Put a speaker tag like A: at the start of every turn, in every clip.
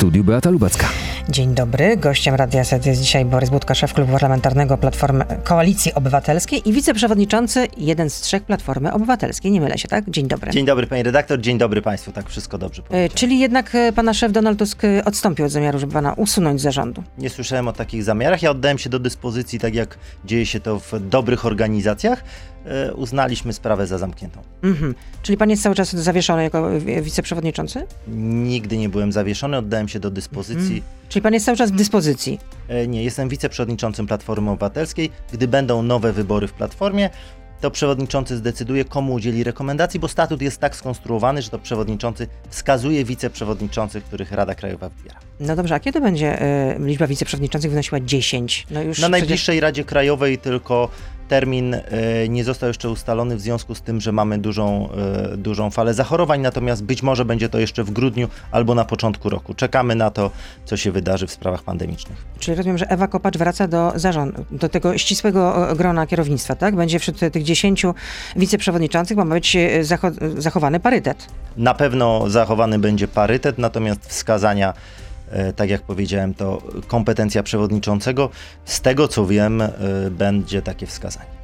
A: studiu Beata Lubacka.
B: Dzień dobry. Gościem Radia Set jest dzisiaj Borys Budka, szef Klubu Parlamentarnego Platformy Koalicji Obywatelskiej i wiceprzewodniczący, jeden z trzech Platformy Obywatelskiej. Nie mylę się, tak? Dzień dobry.
C: Dzień dobry pani redaktor, dzień dobry państwu. Tak, wszystko dobrze
B: E. Czyli jednak e, pana szef Donald Tusk e, odstąpił od zamiaru, żeby pana usunąć z zarządu.
C: Nie słyszałem o takich zamiarach. Ja oddałem się do dyspozycji, tak jak dzieje się to w dobrych organizacjach. E, Uznaliśmy sprawę za zamkniętą.
B: Mhm. Czyli pan jest cały czas zawieszony jako wiceprzewodniczący?
C: Nigdy nie byłem zawieszony, oddałem się do dyspozycji.
B: Czyli pan jest cały czas w dyspozycji.
C: E, Nie, jestem wiceprzewodniczącym Platformy Obywatelskiej. Gdy będą nowe wybory w Platformie, to przewodniczący zdecyduje, komu udzieli rekomendacji, bo statut jest tak skonstruowany, że to przewodniczący wskazuje wiceprzewodniczących, których Rada Krajowa wybiera.
B: No dobrze, a kiedy będzie e, liczba wiceprzewodniczących wynosiła 10? No już
C: Na
B: przecież-
C: najbliższej Radzie Krajowej tylko termin e, nie został jeszcze ustalony w związku z tym, że mamy dużą, e, dużą falę zachorowań, natomiast być może będzie to jeszcze w grudniu albo na początku roku. Czekamy na to, co się wydarzy w sprawach pandemicznych.
B: Czyli rozumiem, że Ewa Kopacz wraca do zarządu, do tego ścisłego e, grona kierownictwa, tak? Będzie wśród tych 10 wiceprzewodniczących, ma być zacho- zachowany parytet.
C: Na pewno zachowany będzie parytet, natomiast wskazania, tak jak powiedziałem, to kompetencja przewodniczącego. Z tego co wiem, e, będzie takie wskazanie.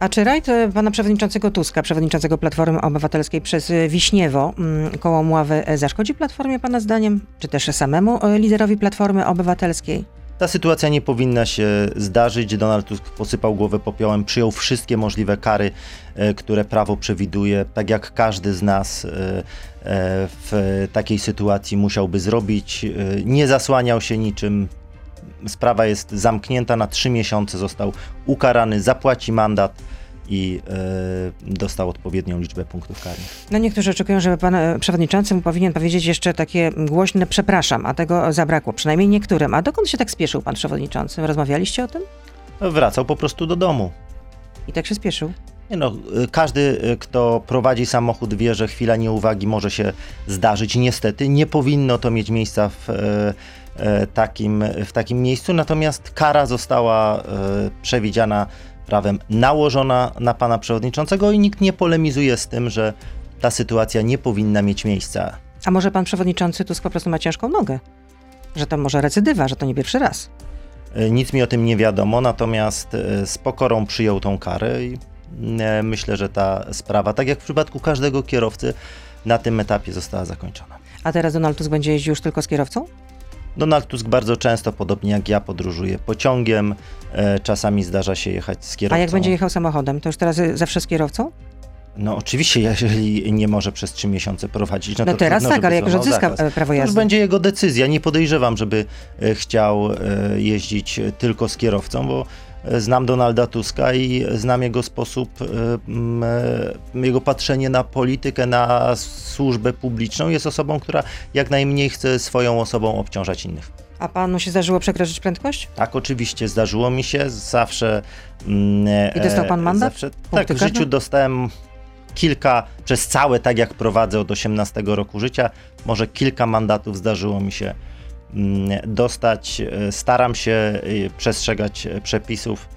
B: A czy rajd e, pana przewodniczącego Tuska, przewodniczącego Platformy Obywatelskiej przez e, Wiśniewo mm, koło Mławy e, zaszkodzi Platformie pana zdaniem? Czy też samemu e, liderowi Platformy Obywatelskiej?
C: Ta sytuacja nie powinna się zdarzyć. Donald Tusk posypał głowę popiołem, przyjął wszystkie możliwe kary, e, które prawo przewiduje, tak jak każdy z nas e, e, w takiej sytuacji musiałby zrobić. Nie zasłaniał się niczym. Sprawa jest zamknięta na trzy miesiące, został ukarany, zapłaci mandat i e, dostał odpowiednią liczbę punktów karnych.
B: No niektórzy oczekują, żeby pan e, przewodniczący mu powinien powiedzieć jeszcze takie głośne przepraszam, a tego zabrakło, przynajmniej niektórym. A dokąd się tak spieszył pan przewodniczący? Rozmawialiście o tym?
C: Wracał po prostu do domu.
B: I tak się spieszył.
C: Nie no, każdy, kto prowadzi samochód, wie, że chwila nieuwagi może się zdarzyć. Niestety nie powinno to mieć miejsca w, e, e, takim, w takim miejscu, natomiast kara została e, przewidziana prawem nałożona na pana przewodniczącego i nikt nie polemizuje z tym, że ta sytuacja nie powinna mieć miejsca.
B: A może pan przewodniczący Tusk po prostu ma ciężką nogę? Że to może recydywa, że to nie pierwszy raz.
C: E, Nic mi o tym nie wiadomo, natomiast e, z pokorą przyjął tą karę i e, myślę, że ta sprawa, tak jak w przypadku każdego kierowcy, na tym etapie została zakończona.
B: A teraz Donald Tusk będzie jeździł już tylko z kierowcą?
C: Donald Tusk bardzo często, podobnie jak ja, podróżuje pociągiem. E, czasami zdarza się jechać z kierowcą.
B: A jak będzie jechał samochodem, to już teraz zawsze z kierowcą?
C: No oczywiście, jeżeli nie może przez trzy miesiące prowadzić, no,
B: No
C: to
B: teraz
C: trudno,
B: tak, ale jak już odzyska
C: zakaz.
B: e, prawo
C: To już
B: jazdy.
C: będzie jego decyzja. Nie podejrzewam, żeby e, chciał jeździć tylko z kierowcą, bo znam Donalda Tuska i znam jego sposób, e, e, jego patrzenie na politykę, na służbę publiczną. Jest osobą, która jak najmniej chce swoją osobą obciążać innych.
B: A panu się zdarzyło przekroczyć prędkość?
C: Tak, oczywiście, zdarzyło mi się. Zawsze. mm,
B: I dostał pan
C: e,
B: mandat?
C: Zawsze, tak, w życiu dostałem kilka, przez całe, tak jak prowadzę od 18 roku życia, może kilka mandatów zdarzyło mi się dostać. E, Staram się e, przestrzegać e, przepisów,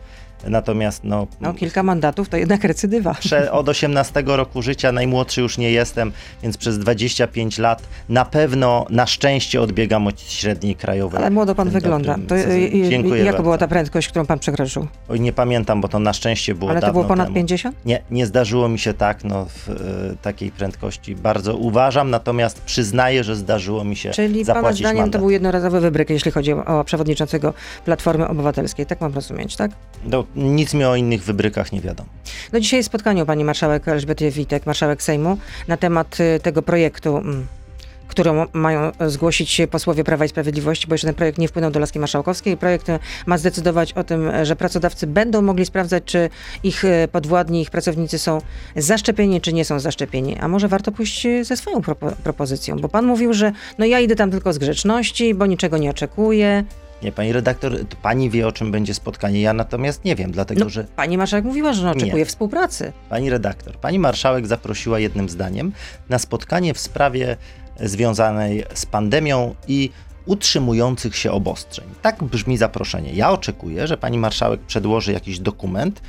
C: natomiast no,
B: No kilka mandatów to jednak recydywa.
C: Prze- od 18 roku życia, najmłodszy już nie jestem, więc przez 25 lat na pewno, na szczęście odbiegam od średniej krajowej.
B: Ale młodo pan wygląda. To, y, y,
C: Dziękuję
B: jaka
C: bardzo.
B: była ta prędkość, którą pan przekroczył?
C: Oj, nie pamiętam, bo to na szczęście było
B: Ale to było ponad
C: temu.
B: 50?
C: Nie, nie zdarzyło mi się tak, no, w takiej prędkości. Bardzo uważam, natomiast przyznaję, że zdarzyło mi się
B: Czyli pana zdaniem
C: mandat.
B: to był jednorazowy wybryk, jeśli chodzi o, przewodniczącego Platformy Obywatelskiej. Tak mam rozumieć, tak?
C: No, nic mi o innych wybrykach nie wiadomo.
B: No dzisiaj jest spotkanie pani marszałek Elżbiety Witek, marszałek Sejmu, na temat y, tego projektu, mm, którą mają zgłosić posłowie Prawa i Sprawiedliwości, bo jeszcze ten projekt nie wpłynął do Laski Marszałkowskiej. Projekt ma zdecydować o tym, że pracodawcy będą mogli sprawdzać, czy ich y, podwładni, ich pracownicy są zaszczepieni, czy nie są zaszczepieni. A może warto pójść y, ze swoją propo- propozycją, bo pan mówił, że no ja idę tam tylko z grzeczności, bo niczego nie oczekuję.
C: Nie, pani redaktor, to pani wie, o czym będzie spotkanie, ja natomiast nie wiem, dlatego
B: No,
C: że
B: pani marszałek mówiła, że oczekuje
C: Nie.
B: współpracy.
C: Pani redaktor, pani marszałek zaprosiła jednym zdaniem na spotkanie w sprawie związanej z pandemią i utrzymujących się obostrzeń. Tak brzmi zaproszenie. Ja oczekuję, że pani marszałek przedłoży jakiś dokument,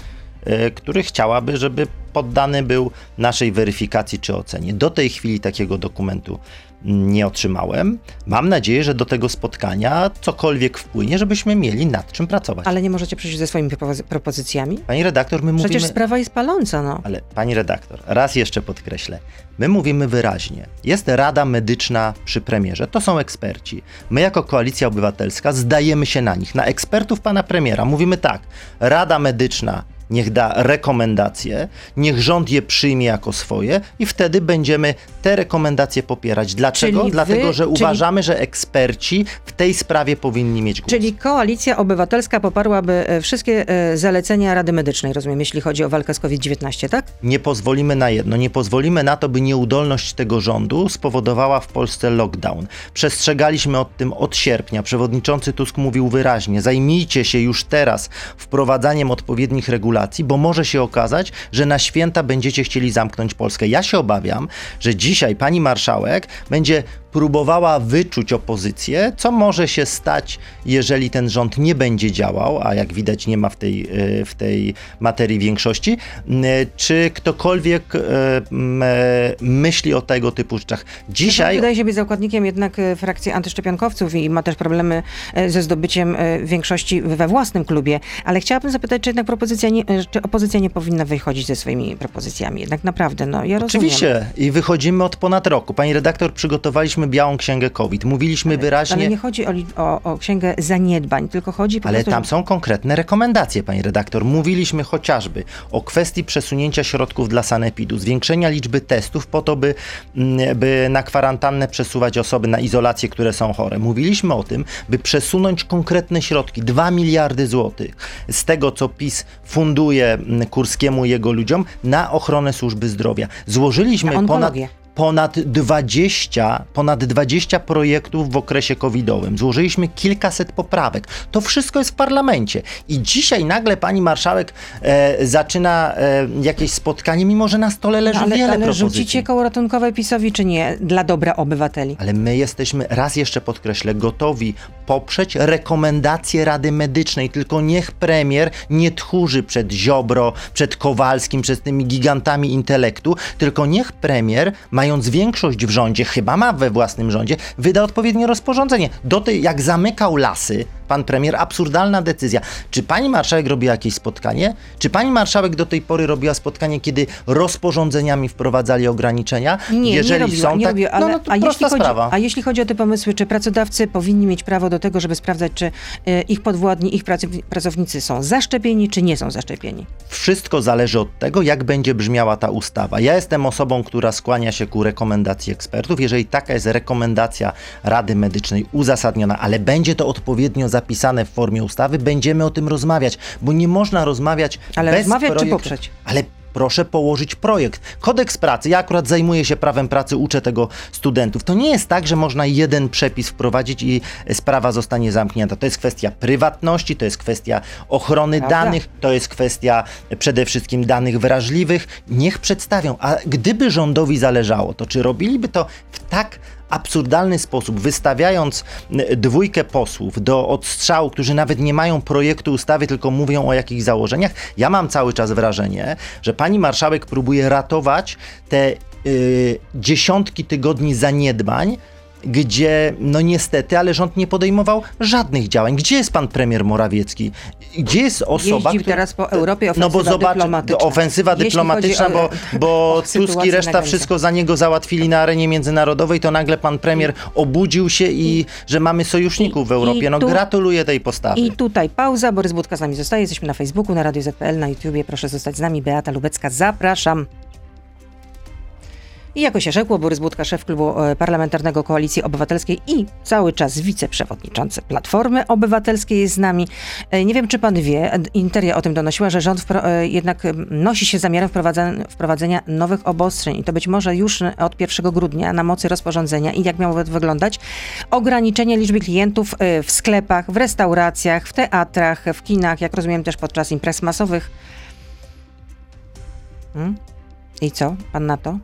C: który chciałaby, żeby poddany był naszej weryfikacji czy ocenie. Do tej chwili takiego dokumentu nie otrzymałem. Mam nadzieję, że do tego spotkania cokolwiek wpłynie, żebyśmy mieli nad czym pracować.
B: Ale nie możecie przyjść ze swoimi propozy- propozycjami?
C: Pani redaktor, my
B: Przecież
C: mówimy...
B: sprawa jest paląca, no.
C: Ale pani redaktor, raz jeszcze podkreślę. My mówimy wyraźnie. Jest Rada Medyczna przy premierze. To są eksperci. My jako Koalicja Obywatelska zdajemy się na nich, na ekspertów pana premiera. Mówimy tak. Rada Medyczna niech da rekomendacje, niech rząd je przyjmie jako swoje i wtedy będziemy te rekomendacje popierać. Dlaczego?
B: Czyli wy-
C: Dlatego, że
B: czyli-
C: uważamy, że eksperci w tej sprawie powinni mieć głos.
B: Czyli Koalicja Obywatelska poparłaby e, wszystkie e, zalecenia Rady Medycznej, rozumiem, jeśli chodzi o walkę z COVID-19, tak?
C: Nie pozwolimy na jedno, nie pozwolimy na to, by nieudolność tego rządu spowodowała w Polsce lockdown. Przestrzegaliśmy o tym od sierpnia. Przewodniczący Tusk mówił wyraźnie: zajmijcie się już teraz wprowadzaniem odpowiednich regulacji, bo może się okazać, że na święta będziecie chcieli zamknąć Polskę. Ja się obawiam, że dzisiaj pani marszałek będzie próbowała wyczuć opozycję, co może się stać, jeżeli ten rząd nie będzie działał, a jak widać nie ma w tej, e, w tej materii większości, m, czy ktokolwiek e, e, myśli o tego typu rzeczach. Dzisiaj
B: Wydaje się być zakładnikiem jednak e, frakcji antyszczepionkowców i ma też problemy e, ze zdobyciem e, większości we własnym klubie. Ale chciałabym zapytać, czy jednak propozycja nie, e, czy opozycja nie powinna wychodzić ze swoimi propozycjami? Jednak naprawdę, no ja rozumiem.
C: Oczywiście i wychodzimy od ponad roku. Pani redaktor, przygotowaliśmy białą księgę COVID. Mówiliśmy wyraźnie.
B: Ale nie chodzi o, o, o księgę zaniedbań, tylko chodzi po
C: Ale
B: prostu...
C: tam są konkretne rekomendacje, pani redaktor. Mówiliśmy chociażby o kwestii przesunięcia środków dla sanepidu, zwiększenia liczby testów po to, by, mm, by na kwarantannę przesuwać osoby na izolację, które są chore. Mówiliśmy o tym, by przesunąć konkretne środki, 2 miliardy złotych z tego, co PiS funduje mm, Kurskiemu i jego ludziom, na ochronę służby zdrowia. Złożyliśmy
B: Na
C: ponad. Ponad 20, ponad 20 projektów w okresie covidowym. Złożyliśmy kilkaset poprawek. To wszystko jest w parlamencie. I dzisiaj nagle pani marszałek e, zaczyna e, jakieś spotkanie, mimo że na stole leży
B: No, ale,
C: wiele
B: ale
C: propozycji.
B: rzucicie koło ratunkowe PiSowi, czy nie? Dla dobra obywateli.
C: Ale my jesteśmy, raz jeszcze podkreślę, gotowi poprzeć rekomendacje Rady Medycznej, tylko niech premier nie tchórzy przed Ziobro, przed Kowalskim, przed tymi gigantami intelektu, tylko niech premier, mając większość w rządzie, chyba ma we własnym rządzie, wyda odpowiednie rozporządzenie. Do tej, jak zamykał lasy, pan premier, absurdalna decyzja. Czy pani marszałek robiła jakieś spotkanie? Czy pani marszałek do tej pory robiła spotkanie, kiedy rozporządzeniami wprowadzali ograniczenia?
B: Nie,
C: Jeżeli
B: nie robiła,
C: są
B: nie
C: tak,
B: robiła, ale
C: no, no to
B: a, jeśli
C: prosta
B: chodzi,
C: sprawa.
B: a jeśli chodzi o te pomysły, czy pracodawcy powinni mieć prawo do tego, żeby sprawdzać, czy e, ich podwładni, ich pracownicy są zaszczepieni, czy nie są zaszczepieni?
C: Wszystko zależy od tego, jak będzie brzmiała ta ustawa. Ja jestem osobą, która skłania się ku rekomendacji ekspertów. Jeżeli taka jest rekomendacja Rady Medycznej uzasadniona, ale będzie to odpowiednio zapisane w formie ustawy, będziemy o tym rozmawiać, bo nie można rozmawiać
B: Ale
C: bez
B: rozmawiać czy
C: projektu.
B: poprzeć?
C: Ale proszę położyć projekt. Kodeks pracy, ja akurat zajmuję się prawem pracy, uczę tego studentów. To nie jest tak, że można jeden przepis wprowadzić i sprawa zostanie zamknięta. To jest kwestia prywatności, to jest kwestia ochrony
B: Prawda.
C: danych, to jest kwestia przede wszystkim danych wrażliwych. Niech przedstawią. A gdyby rządowi zależało, to czy robiliby to w tak absurdalny sposób, wystawiając n- dwójkę posłów do odstrzału, którzy nawet nie mają projektu ustawy, tylko mówią o jakichś założeniach. Ja mam cały czas wrażenie, że pani marszałek próbuje ratować te y, dziesiątki tygodni zaniedbań, gdzie, no niestety, ale rząd nie podejmował żadnych działań. Gdzie jest pan premier Morawiecki? Gdzie jest osoba,
B: Jeździł
C: która...
B: teraz po Europie,
C: No bo
B: ofensywa
C: zobacz,
B: dyplomatyczna.
C: ofensywa dyplomatyczna,
B: o-
C: bo, bo Tusk i reszta wszystko za niego załatwili na arenie międzynarodowej, to nagle pan premier obudził się i że mamy sojuszników w
B: i
C: Europie. No
B: tu-
C: gratuluję tej postawy.
B: I tutaj pauza. Borys Budka z nami zostaje. Jesteśmy na Facebooku, na Radio ZPL, na YouTubie. Proszę zostać z nami. Beata Lubecka, zapraszam. I jako się rzekło, Borys Budka, szef klubu e, parlamentarnego Koalicji Obywatelskiej i cały czas wiceprzewodniczący Platformy Obywatelskiej jest z nami. E, Nie wiem, czy pan wie, Interia o tym donosiła, że rząd e, jednak nosi się zamiarem wprowadzenia nowych obostrzeń i to być może już od 1 grudnia na mocy rozporządzenia i jak miało wyglądać? Ograniczenie liczby klientów w sklepach, w restauracjach, w teatrach, w kinach, jak rozumiem też podczas imprez masowych. Hmm? I co pan na to?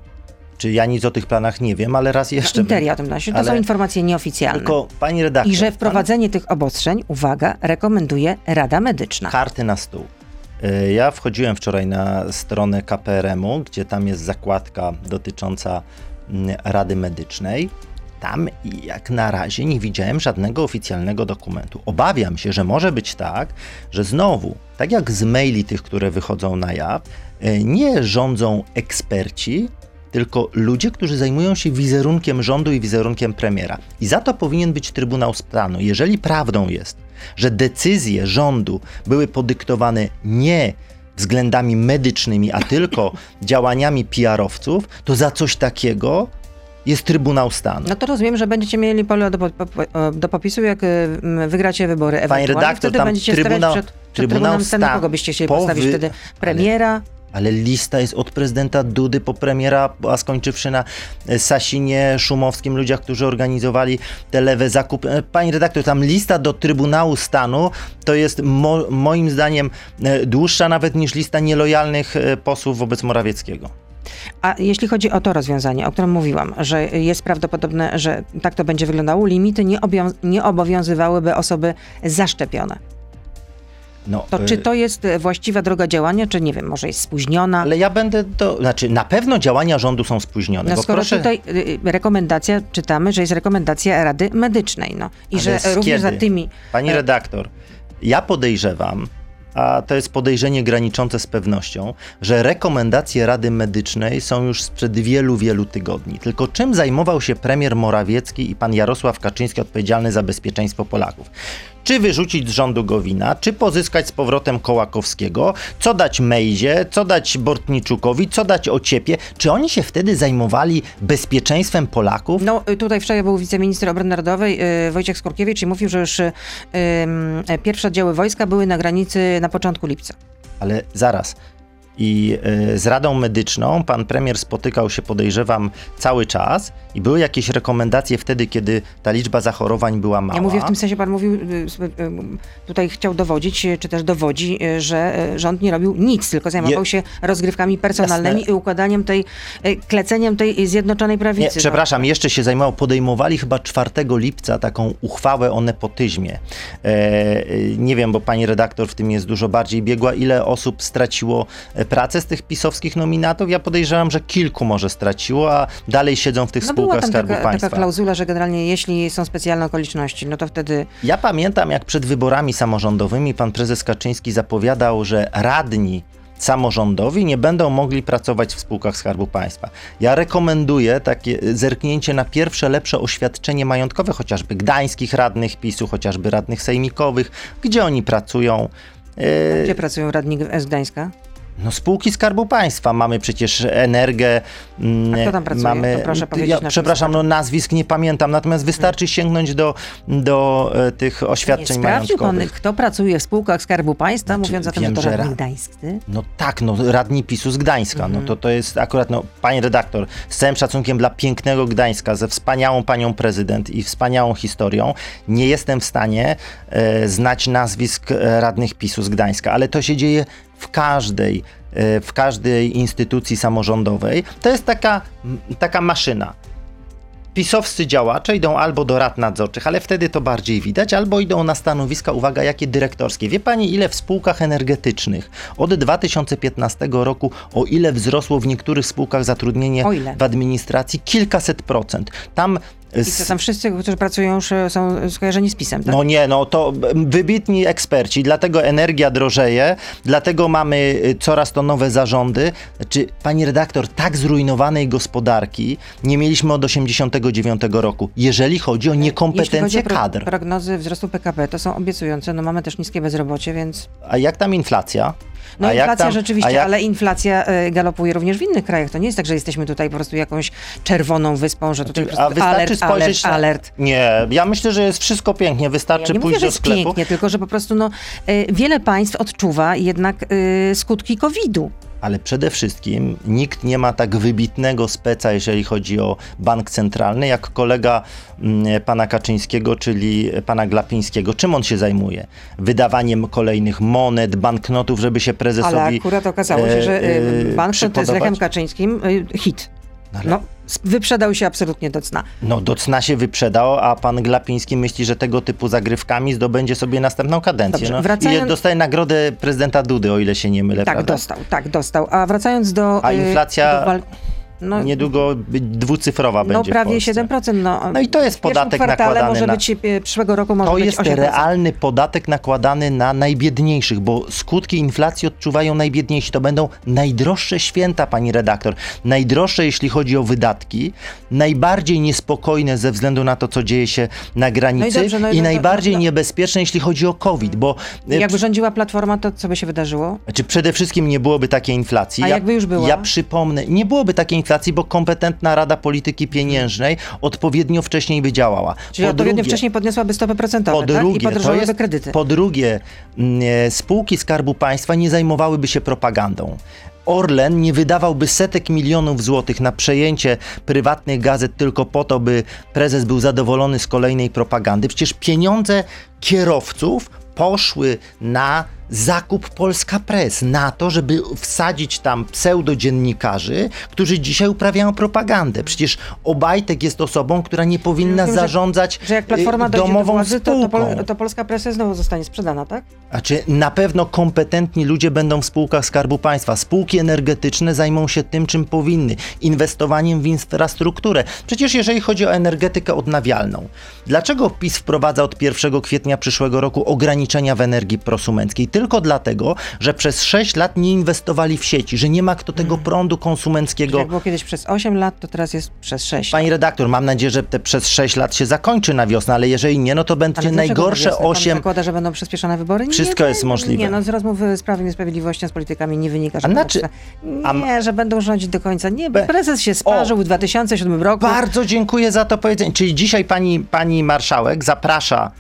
C: Czy ja nic o tych planach nie wiem, ale raz jeszcze...
B: Interia o tym. To są informacje nieoficjalne.
C: Tylko pani redaktor...
B: I że wprowadzenie tych obostrzeń, uwaga, rekomenduje Rada Medyczna.
C: Karty na stół. E, ja wchodziłem wczoraj na stronę KPRM-u, gdzie tam jest zakładka dotycząca mm, Rady Medycznej. Tam jak na razie nie widziałem żadnego oficjalnego dokumentu. Obawiam się, że może być tak, że znowu, tak jak z maili tych, które wychodzą na jaw, e, nie rządzą eksperci, tylko ludzie, którzy zajmują się wizerunkiem rządu i wizerunkiem premiera. I za to powinien być Trybunał Stanu. Jeżeli prawdą jest, że decyzje rządu były podyktowane nie względami medycznymi, a tylko działaniami PR-owców, to za coś takiego jest Trybunał Stanu.
B: No to rozumiem, że będziecie mieli pole do, do popisu, jak wygracie wybory.
C: Panie redaktor,
B: wtedy
C: tam
B: będziecie
C: Trybunał,
B: przed, przed
C: Trybunał
B: Stanu. Kogo byście chcieli postawić wtedy? Premiera?
C: Ale lista jest od prezydenta Dudy po premiera, a skończywszy na e, Sasinie, Szumowskim, ludziach, którzy organizowali te lewe zakupy. E, Pani redaktor, tam lista do Trybunału Stanu to jest mo moim zdaniem e, dłuższa nawet niż lista nielojalnych posłów wobec Morawieckiego.
B: A jeśli chodzi o to rozwiązanie, o którym mówiłam, że jest prawdopodobne, że tak to będzie wyglądało, limity nie obowiązywałyby osoby zaszczepione.
C: No,
B: To czy to jest e, właściwa droga działania, czy nie wiem, może jest spóźniona?
C: Ale ja będę to, znaczy na pewno działania rządu są spóźnione.
B: No skoro
C: proszę,
B: tutaj y, y, rekomendacja, czytamy, że jest rekomendacja Rady Medycznej, no. I
C: Ale
B: że również za
C: kiedy?
B: tymi...
C: Pani
B: E,
C: redaktor, ja podejrzewam, a to jest podejrzenie graniczące z pewnością, że rekomendacje Rady Medycznej są już sprzed wielu, wielu tygodni. Tylko czym zajmował się premier Morawiecki i pan Jarosław Kaczyński odpowiedzialny za bezpieczeństwo Polaków? Czy wyrzucić z rządu Gowina, czy pozyskać z powrotem Kołakowskiego, co dać Mejzie, co dać Bortniczukowi, co dać Ociepie? Czy oni się wtedy zajmowali bezpieczeństwem Polaków?
B: No y, tutaj wczoraj był wiceminister obrony narodowej y, Wojciech Skurkiewicz i mówił, że już y, pierwsze oddziały wojska były na granicy na początku lipca.
C: Ale zaraz. I y, z Radą Medyczną pan premier spotykał się, podejrzewam, cały czas i były jakieś rekomendacje wtedy, kiedy ta liczba zachorowań była mała.
B: Ja mówię w tym sensie, pan mówił, y, y, y, tutaj chciał dowodzić, czy też dowodzi, że rząd nie robił nic, tylko zajmował
C: Je-
B: się rozgrywkami personalnymi
C: Jasne.
B: i układaniem tej, kleceniem tej Zjednoczonej
C: Nie,
B: Prawicy. no.
C: przepraszam, jeszcze się zajmował, podejmowali chyba 4 lipca taką uchwałę o nepotyzmie. E, e, nie wiem, bo pani redaktor w tym jest dużo bardziej biegła, ile osób straciło e, pracę z tych pisowskich nominatów. Ja podejrzewam, że kilku może straciło, a dalej siedzą w tych
B: No
C: spółkach Skarbu
B: taka,
C: Państwa.
B: taka klauzula, że generalnie jeśli są specjalne okoliczności, no to wtedy
C: Ja pamiętam, jak przed wyborami samorządowymi pan prezes Kaczyński zapowiadał, że radni samorządowi nie będą mogli pracować w spółkach Skarbu Państwa. Ja rekomenduję takie zerknięcie na pierwsze lepsze oświadczenie majątkowe, chociażby gdańskich radnych PiSu, chociażby radnych sejmikowych, gdzie oni pracują. Yy,
B: gdzie pracują radni z Gdańska?
C: No spółki Skarbu Państwa, mamy przecież Energię. mm,
B: A kto tam pracuje?
C: Mamy,
B: To proszę powiedzieć
C: ja, przepraszam, no nazwisk nie pamiętam, natomiast wystarczy sięgnąć do, do e, tych
B: Nie
C: oświadczeń
B: sprawdził pan, kto pracuje w spółkach Skarbu Państwa,
C: Znaczy,
B: mówiąc o tym,
C: wiem,
B: że to radni
C: ra-
B: gdańscy?
C: No tak, no radni PiSu z Gdańska,
B: Mhm.
C: no to to jest akurat, no pani redaktor, z całym szacunkiem dla pięknego Gdańska, ze wspaniałą panią prezydent i wspaniałą historią, nie jestem w stanie e, znać nazwisk e, radnych PiSu z Gdańska, ale to się dzieje w każdej, e, w każdej instytucji samorządowej. To jest taka, taka maszyna. pisowscy działacze idą albo do rad nadzorczych, ale wtedy to bardziej widać, albo idą na stanowiska, uwaga, jakie dyrektorskie. Wie pani, ile w spółkach energetycznych od 2015 roku, o ile wzrosło w niektórych spółkach zatrudnienie w administracji? Kilkaset procent. Tam
B: I co tam wszyscy, którzy pracują, już e, są skojarzeni z PiSem, tak?
C: No nie, no to wybitni eksperci, dlatego energia drożeje, dlatego mamy y, coraz to nowe zarządy. Czy pani redaktor, tak zrujnowanej gospodarki nie mieliśmy od 89 roku, jeżeli chodzi o
B: Jeśli
C: niekompetencje
B: chodzi o pro-
C: kadr.
B: prognozy wzrostu PKB, to są obiecujące. No mamy też niskie bezrobocie, więc...
C: A jak tam inflacja?
B: No
C: A
B: inflacja
C: tam-
B: rzeczywiście,
C: jak-
B: ale inflacja e, galopuje również w innych krajach. To nie jest tak, że jesteśmy tutaj po prostu jakąś czerwoną wyspą, że tutaj
C: Znaczy, A wystarczy
B: alert,
C: spojrzeć
B: alert,
C: na...
B: alert.
C: Nie, ja myślę, że jest wszystko pięknie,
B: Ja
C: wystarczy
B: nie mówię,
C: pójść
B: że
C: do
B: jest
C: sklepu.
B: pięknie, tylko że po prostu no, e, wiele państw odczuwa jednak e, skutki COVID-u.
C: Ale przede wszystkim nikt nie ma tak wybitnego speca, jeżeli chodzi o bank centralny, jak kolega mm, pana Kaczyńskiego, czyli pana Glapińskiego. Czym on się zajmuje? Wydawaniem kolejnych monet, banknotów, żeby się prezesowi
B: Ale akurat okazało się, że
C: e,
B: e, bank z Lechem Kaczyńskim e, hit.
C: No ale-
B: No, wyprzedał się absolutnie do cna.
C: No do cna się wyprzedał, a pan Glapiński myśli, że tego typu zagrywkami zdobędzie sobie następną kadencję.
B: Dobrze,
C: no,
B: wracając-
C: I dostaje nagrodę prezydenta Dudy, o ile się nie mylę,
B: Tak,
C: prawda?
B: dostał, tak, dostał. A wracając do...
C: A
B: y,
C: inflacja
B: do wal- no,
C: Niedługo dwucyfrowa
B: no
C: będzie w
B: prawie
C: Polsce.
B: 7%. No,
C: No i to jest podatek nakładany
B: może
C: na-
B: być, y, przyszłego roku może
C: To
B: być
C: jest
B: 8%.
C: realny podatek nakładany na najbiedniejszych, bo skutki inflacji odczuwają najbiedniejsi. To będą najdroższe święta, pani redaktor. Najdroższe, jeśli chodzi o wydatki, najbardziej niespokojne ze względu na to, co dzieje się na granicy
B: dobrze, no i
C: i
B: no
C: najbardziej
B: no-
C: niebezpieczne, jeśli chodzi o COVID, bo e,
B: Jakby rządziła Platforma, to co by się wydarzyło?
C: Znaczy przede wszystkim nie byłoby takiej inflacji.
B: A jakby już była?
C: Ja przypomnę, nie byłoby takiej inflacji, bo kompetentna Rada Polityki Pieniężnej odpowiednio wcześniej by działała.
B: Czyli
C: Po
B: odpowiednio
C: drugie-
B: wcześniej podniosłaby stopy procentowe,
C: po
B: tak? I
C: drugie,
B: podróżowałyby
C: jest,
B: kredyty.
C: po drugie, mm, e, spółki Skarbu Państwa nie zajmowałyby się propagandą. Orlen nie wydawałby setek milionów złotych na przejęcie prywatnych gazet tylko po to, by prezes był zadowolony z kolejnej propagandy. Przecież pieniądze kierowców poszły na zakup Polska Press, na to, żeby wsadzić tam pseudodziennikarzy, którzy dzisiaj uprawiają propagandę. Przecież Obajtek jest osobą, która nie powinna
B: że-
C: zarządzać
B: Że jak Platforma
C: y,
B: do
C: domową
B: władzy, to, to,
C: spółką.
B: pol, to Polska Presa znowu zostanie sprzedana, tak?
C: Znaczy, na pewno kompetentni ludzie będą w spółkach Skarbu Państwa. Spółki energetyczne zajmą się tym, czym powinny inwestowaniem w infrastrukturę. Przecież, jeżeli chodzi o energetykę odnawialną, dlaczego PiS wprowadza od 1 kwietnia przyszłego roku ograniczenia w energii prosumenckiej? Tylko dlatego, że przez 6 lat nie inwestowali w sieci, że nie ma kto tego prądu konsumenckiego.
B: Jak było kiedyś przez 8 lat, to teraz jest przez 6.
C: Pani redaktor, mam nadzieję, że te przez 6 lat się zakończy na wiosnę, ale jeżeli nie, no to będzie najgorsze
B: na wiosnę? Pan
C: 8
B: zakłada, że będą przyspieszone wybory? Nie
C: Wszystko jest możliwe.
B: Nie, no z rozmów z Prawem i Sprawiedliwością, z politykami nie wynika, że
C: A znaczy-.
B: Nie, że będą rządzić do końca. Nie,
C: Be-
B: prezes się sparzył w 2007 roku.
C: Bardzo dziękuję za to powiedzenie. Czyli dzisiaj pani, pani marszałek zaprasza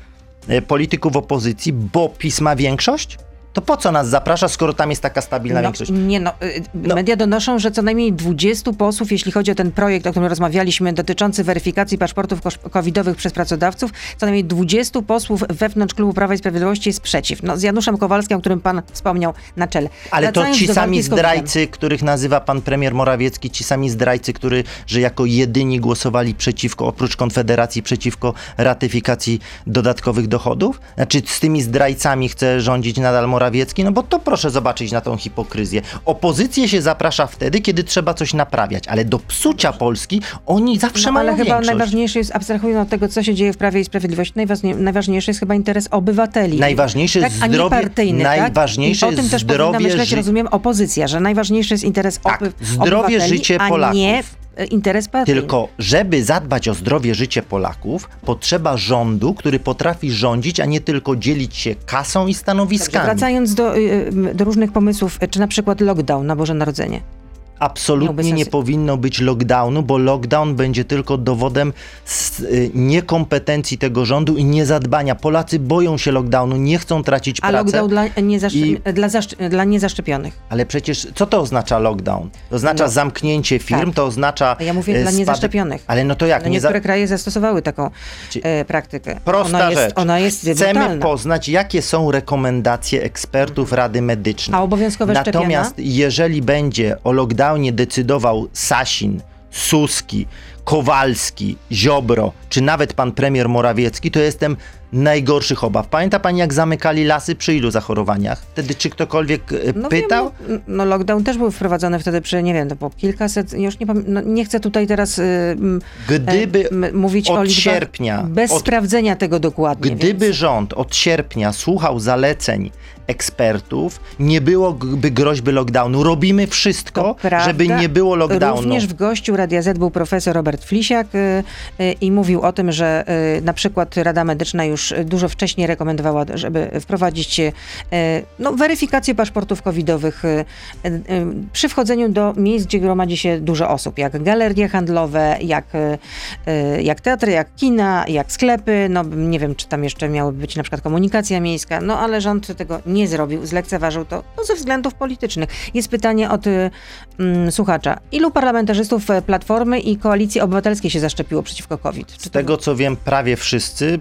C: e, polityków opozycji, bo PiS ma większość? To po co nas zaprasza, skoro tam jest taka stabilna
B: No,
C: większość?
B: nie no, y,
C: No.
B: media donoszą, że co najmniej 20 posłów, jeśli chodzi o ten projekt, o którym rozmawialiśmy, dotyczący weryfikacji paszportów covidowych przez pracodawców, co najmniej 20 posłów wewnątrz klubu Prawa i Sprawiedliwości jest przeciw. No, z Januszem Kowalskim, o którym pan wspomniał na czele.
C: Ale to ci sami zdrajcy, których nazywa pan premier Morawiecki, ci sami zdrajcy, którzy, że jako jedyni głosowali przeciwko, oprócz Konfederacji, przeciwko ratyfikacji dodatkowych dochodów? Znaczy z tymi zdrajcami chce rządzić nadal Morawiecki? No bo to proszę zobaczyć na tą hipokryzję. Opozycję się zaprasza wtedy, kiedy trzeba coś naprawiać, ale do psucia Polski oni zawsze
B: No, ale
C: mają
B: chyba
C: większość.
B: najważniejsze jest, abstrahując od tego, co się dzieje w Prawie i Sprawiedliwości, najważniej, najważniejszy jest chyba interes obywateli.
C: Najważniejsze
B: tak,
C: jest
B: a nie
C: zdrowie-
B: partyjny,
C: najważniejsze
B: tak? I o tym też powinna
C: zdrowie
B: myśleć,
C: ży-
B: rozumiem, opozycja, że najważniejszy jest interes
C: Tak,
B: oby-
C: zdrowie,
B: obywateli,
C: życie
B: a
C: Polaków.
B: nie e, interes partii.
C: Tylko, żeby zadbać o zdrowie życie Polaków, potrzeba rządu, który potrafi rządzić, a nie tylko dzielić się kasą i
B: Dobrze,
C: stanowiskami.
B: wracając do, y, y, do różnych pomysłów, czy na przykład lockdown na Boże Narodzenie.
C: Absolutnie nie powinno być lockdownu, bo lockdown będzie tylko dowodem y, niekompetencji tego rządu i niezadbania. Polacy boją się lockdownu, nie chcą tracić
B: A
C: pracy.
B: lockdown dla,
C: I-
B: dla, zaszcz- dla niezaszczepionych.
C: Ale przecież co to oznacza lockdown? To oznacza
B: No,
C: zamknięcie firm,
B: tak.
C: to oznacza.
B: A ja mówię
C: e,
B: dla
C: spadek-
B: niezaszczepionych.
C: Ale no to jak? Za-
B: niektóre kraje zastosowały taką e, praktykę.
C: Prosta
B: ona jest,
C: rzecz.
B: Ona jest
C: Chcemy
B: brutalna.
C: poznać, jakie są rekomendacje ekspertów Rady Medycznej.
B: A obowiązkowe
C: Natomiast
B: szczepienia?
C: jeżeli będzie o lockdownie decydował Sasin, Suski, Kowalski, Ziobro, czy nawet pan premier Morawiecki, to jestem najgorszych obaw. Pamięta pani, jak zamykali lasy przy ilu zachorowaniach? Wtedy czy ktokolwiek e,
B: No
C: pytał?
B: Wiem, no, no lockdown też był wprowadzony wtedy przy, nie wiem, to po kilkaset, już nie, pamię- no, nie chcę tutaj teraz y,
C: Gdyby
B: e, mówić
C: od
B: o liczbach
C: sierpnia,
B: bez
C: od-
B: sprawdzenia tego dokładnie.
C: Gdyby
B: więc.
C: rząd od sierpnia słuchał zaleceń ekspertów, nie byłoby groźby lockdownu. Robimy wszystko, żeby nie było lockdownu.
B: Również w gościu Radia Z był profesor Robert Flisiak y, y, i mówił o tym, że y, na przykład Rada Medyczna już dużo wcześniej rekomendowała, żeby wprowadzić y, no, weryfikację paszportów covidowych y, y, przy wchodzeniu do miejsc, gdzie gromadzi się dużo osób, jak galerie handlowe, jak, jak teatry, jak kina, jak sklepy. No, nie wiem, czy tam jeszcze miałaby być na przykład komunikacja miejska, no ale rząd tego nie zrobił, zlekceważył to no, ze względów politycznych. Jest pytanie od y, mm, słuchacza. Ilu parlamentarzystów e, Platformy i Koalicji Obywatelskiej się zaszczepiło przeciwko COVID? Czy
C: Z tego co wiem, prawie wszyscy.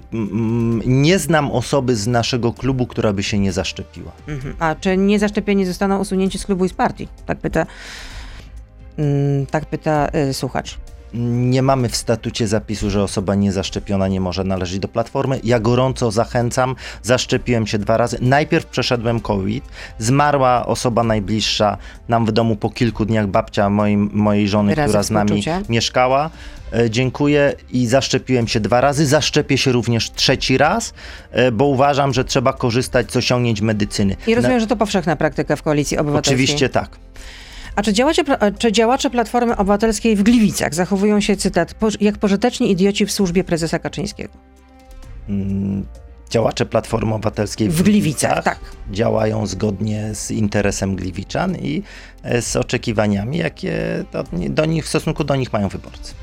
C: Nie znam osoby z naszego klubu, która by się nie zaszczepiła.
B: Mhm. A czy niezaszczepieni zostaną usunięci z klubu i z partii? Tak pyta, mm, tak pyta y, słuchacz.
C: Nie mamy w statucie zapisu, że osoba niezaszczepiona nie może należeć do platformy. Ja gorąco zachęcam. Zaszczepiłem się dwa razy. Najpierw przeszedłem COVID. Zmarła osoba najbliższa nam w domu po kilku dniach, babcia mojej, mojej żony,
B: Wyrazy
C: która z nami
B: współczucia.
C: mieszkała. E, Dziękuję i zaszczepiłem się dwa razy. Zaszczepię się również trzeci raz, e, bo uważam, że trzeba korzystać z osiągnięć medycyny.
B: I rozumiem,
C: Na-
B: że to powszechna praktyka w Koalicji Obywatelskiej.
C: Oczywiście tak.
B: A czy, działacie, pla- czy działacze Platformy Obywatelskiej w Gliwicach zachowują się, cytat, "poż- jak pożyteczni idioci w służbie prezesa Kaczyńskiego?
C: Mm, Działacze Platformy Obywatelskiej
B: W Gliwicach, tak.
C: działają zgodnie z interesem Gliwiczan i e, z oczekiwaniami, jakie do, do nich, w stosunku do nich mają wyborcy.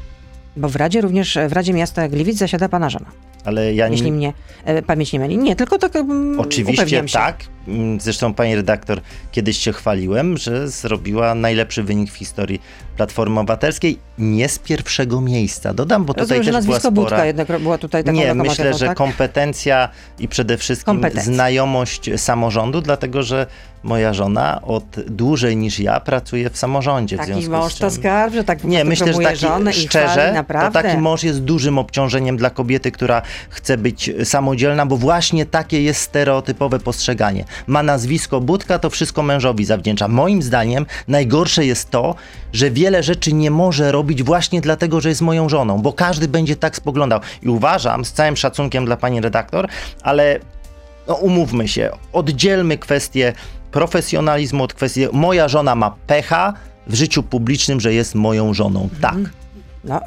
B: Bo w Radzie również, w Radzie Miasta Gliwic zasiada pana żona,
C: Ale ja
B: jeśli
C: nie,
B: mnie e, pamięć nie myli. Nie, tylko tak um,
C: Oczywiście tak. Mm, Zresztą pani redaktor, kiedyś się chwaliłem, że zrobiła najlepszy wynik w historii Platformy Obywatelskiej. Nie z pierwszego miejsca. Dodam, bo tutaj
B: Rozumiem, że
C: też była
B: nazwisko
C: spora...
B: Budka jednak była tutaj taką
C: Nie, myślę, że
B: tak?
C: kompetencja i przede wszystkim
B: Kompetencja.
C: znajomość samorządu, dlatego że moja żona od dłużej niż ja pracuje w samorządzie. w
B: Taki
C: związku
B: mąż
C: z
B: to
C: czym...
B: skarb, że tak
C: Nie, myślę, że taki,
B: żonę i
C: szczerze, to
B: naprawdę.
C: taki mąż jest dużym obciążeniem dla kobiety, która chce być samodzielna, bo właśnie takie jest stereotypowe postrzeganie. Ma nazwisko Budka, to wszystko mężowi zawdzięcza. Moim zdaniem najgorsze jest to, że wiele rzeczy nie może robić właśnie dlatego, że jest moją żoną, bo każdy będzie tak spoglądał. I uważam, z całym szacunkiem dla pani redaktor, ale no umówmy się, oddzielmy kwestię profesjonalizmu od kwestii. Moja żona ma pecha w życiu publicznym, że jest moją żoną. Tak.
B: No,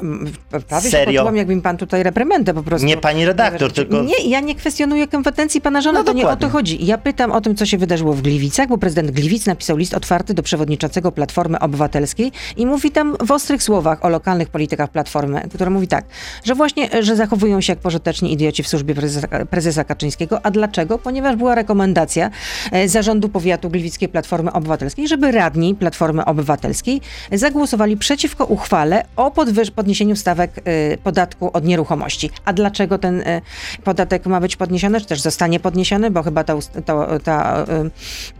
B: prawie
C: Serio?
B: się poczułam, jakby mi pan tutaj reprymendę po prostu.
C: Nie pani redaktor, tylko-
B: Nie, ja nie kwestionuję kompetencji pana żony,
C: No
B: to nie o to chodzi. Ja pytam o tym, co się wydarzyło w Gliwicach, bo prezydent Gliwic napisał list otwarty do przewodniczącego Platformy Obywatelskiej i mówi tam w ostrych słowach o lokalnych politykach Platformy, która mówi tak, że właśnie, że zachowują się jak pożyteczni idioci w służbie prezesa, prezesa Kaczyńskiego. A dlaczego? Ponieważ była rekomendacja e, zarządu powiatu Gliwickiej Platformy Obywatelskiej, żeby radni Platformy Obywatelskiej zagłosowali przeciwko uchwale o podwyż- podniesieniu stawek e, podatku od nieruchomości. A dlaczego ten e, podatek ma być podniesiony, czy też zostanie podniesiony, bo chyba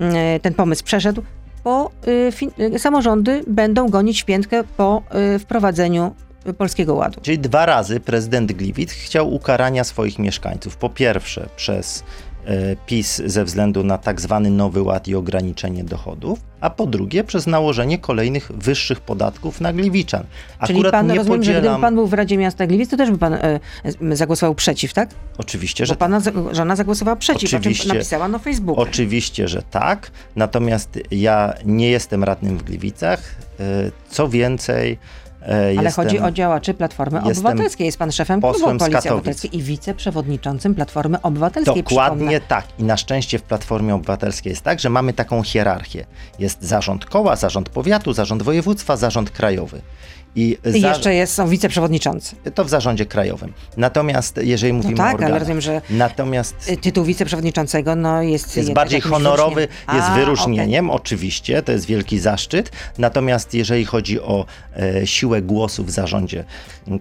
B: e, ten pomysł przeszedł, bo samorządy będą gonić piętkę po wprowadzeniu Polskiego Ładu.
C: Czyli dwa razy prezydent Gliwic chciał ukarania swoich mieszkańców. Po pierwsze przez PiS ze względu na tak zwany nowy ład i ograniczenie dochodów, a po drugie przez nałożenie kolejnych wyższych podatków na Gliwiczan.
B: Czyli
C: Akurat
B: pan
C: nie
B: rozumiem, że gdyby
C: podzielam...
B: pan był w Radzie Miasta Gliwic, to też by pan e, e, zagłosował przeciw, tak?
C: Oczywiście,
B: Bo
C: że
B: pana za- żona zagłosowała przeciw, o
C: Oczywiście.
B: czym napisała na Facebooku.
C: Oczywiście, że tak. Natomiast ja nie jestem radnym w Gliwicach. E, Co więcej,
B: Ale
C: jestem...
B: chodzi o działaczy Platformy Obywatelskiej. Jest pan szefem klubu Koalicji. Obywatelskiej i wiceprzewodniczącym Platformy Obywatelskiej.
C: Dokładnie
B: przypomnę.
C: tak. I na szczęście w Platformie Obywatelskiej jest tak, że mamy taką hierarchię. Jest zarząd koła, zarząd powiatu, zarząd województwa, zarząd krajowy. I,
B: I
C: za-
B: jeszcze jest, są wiceprzewodniczący.
C: to w zarządzie krajowym. Natomiast jeżeli
B: No
C: mówimy o
B: tak, ale
C: organach,
B: rozumiem, że
C: natomiast
B: y, tytuł wiceprzewodniczącego no, jest...
C: jest bardziej honorowy,
B: wyróżnieniem.
C: jest
B: A,
C: wyróżnieniem, oczywiście, to jest wielki zaszczyt. Natomiast jeżeli chodzi o e, siłę głosu w zarządzie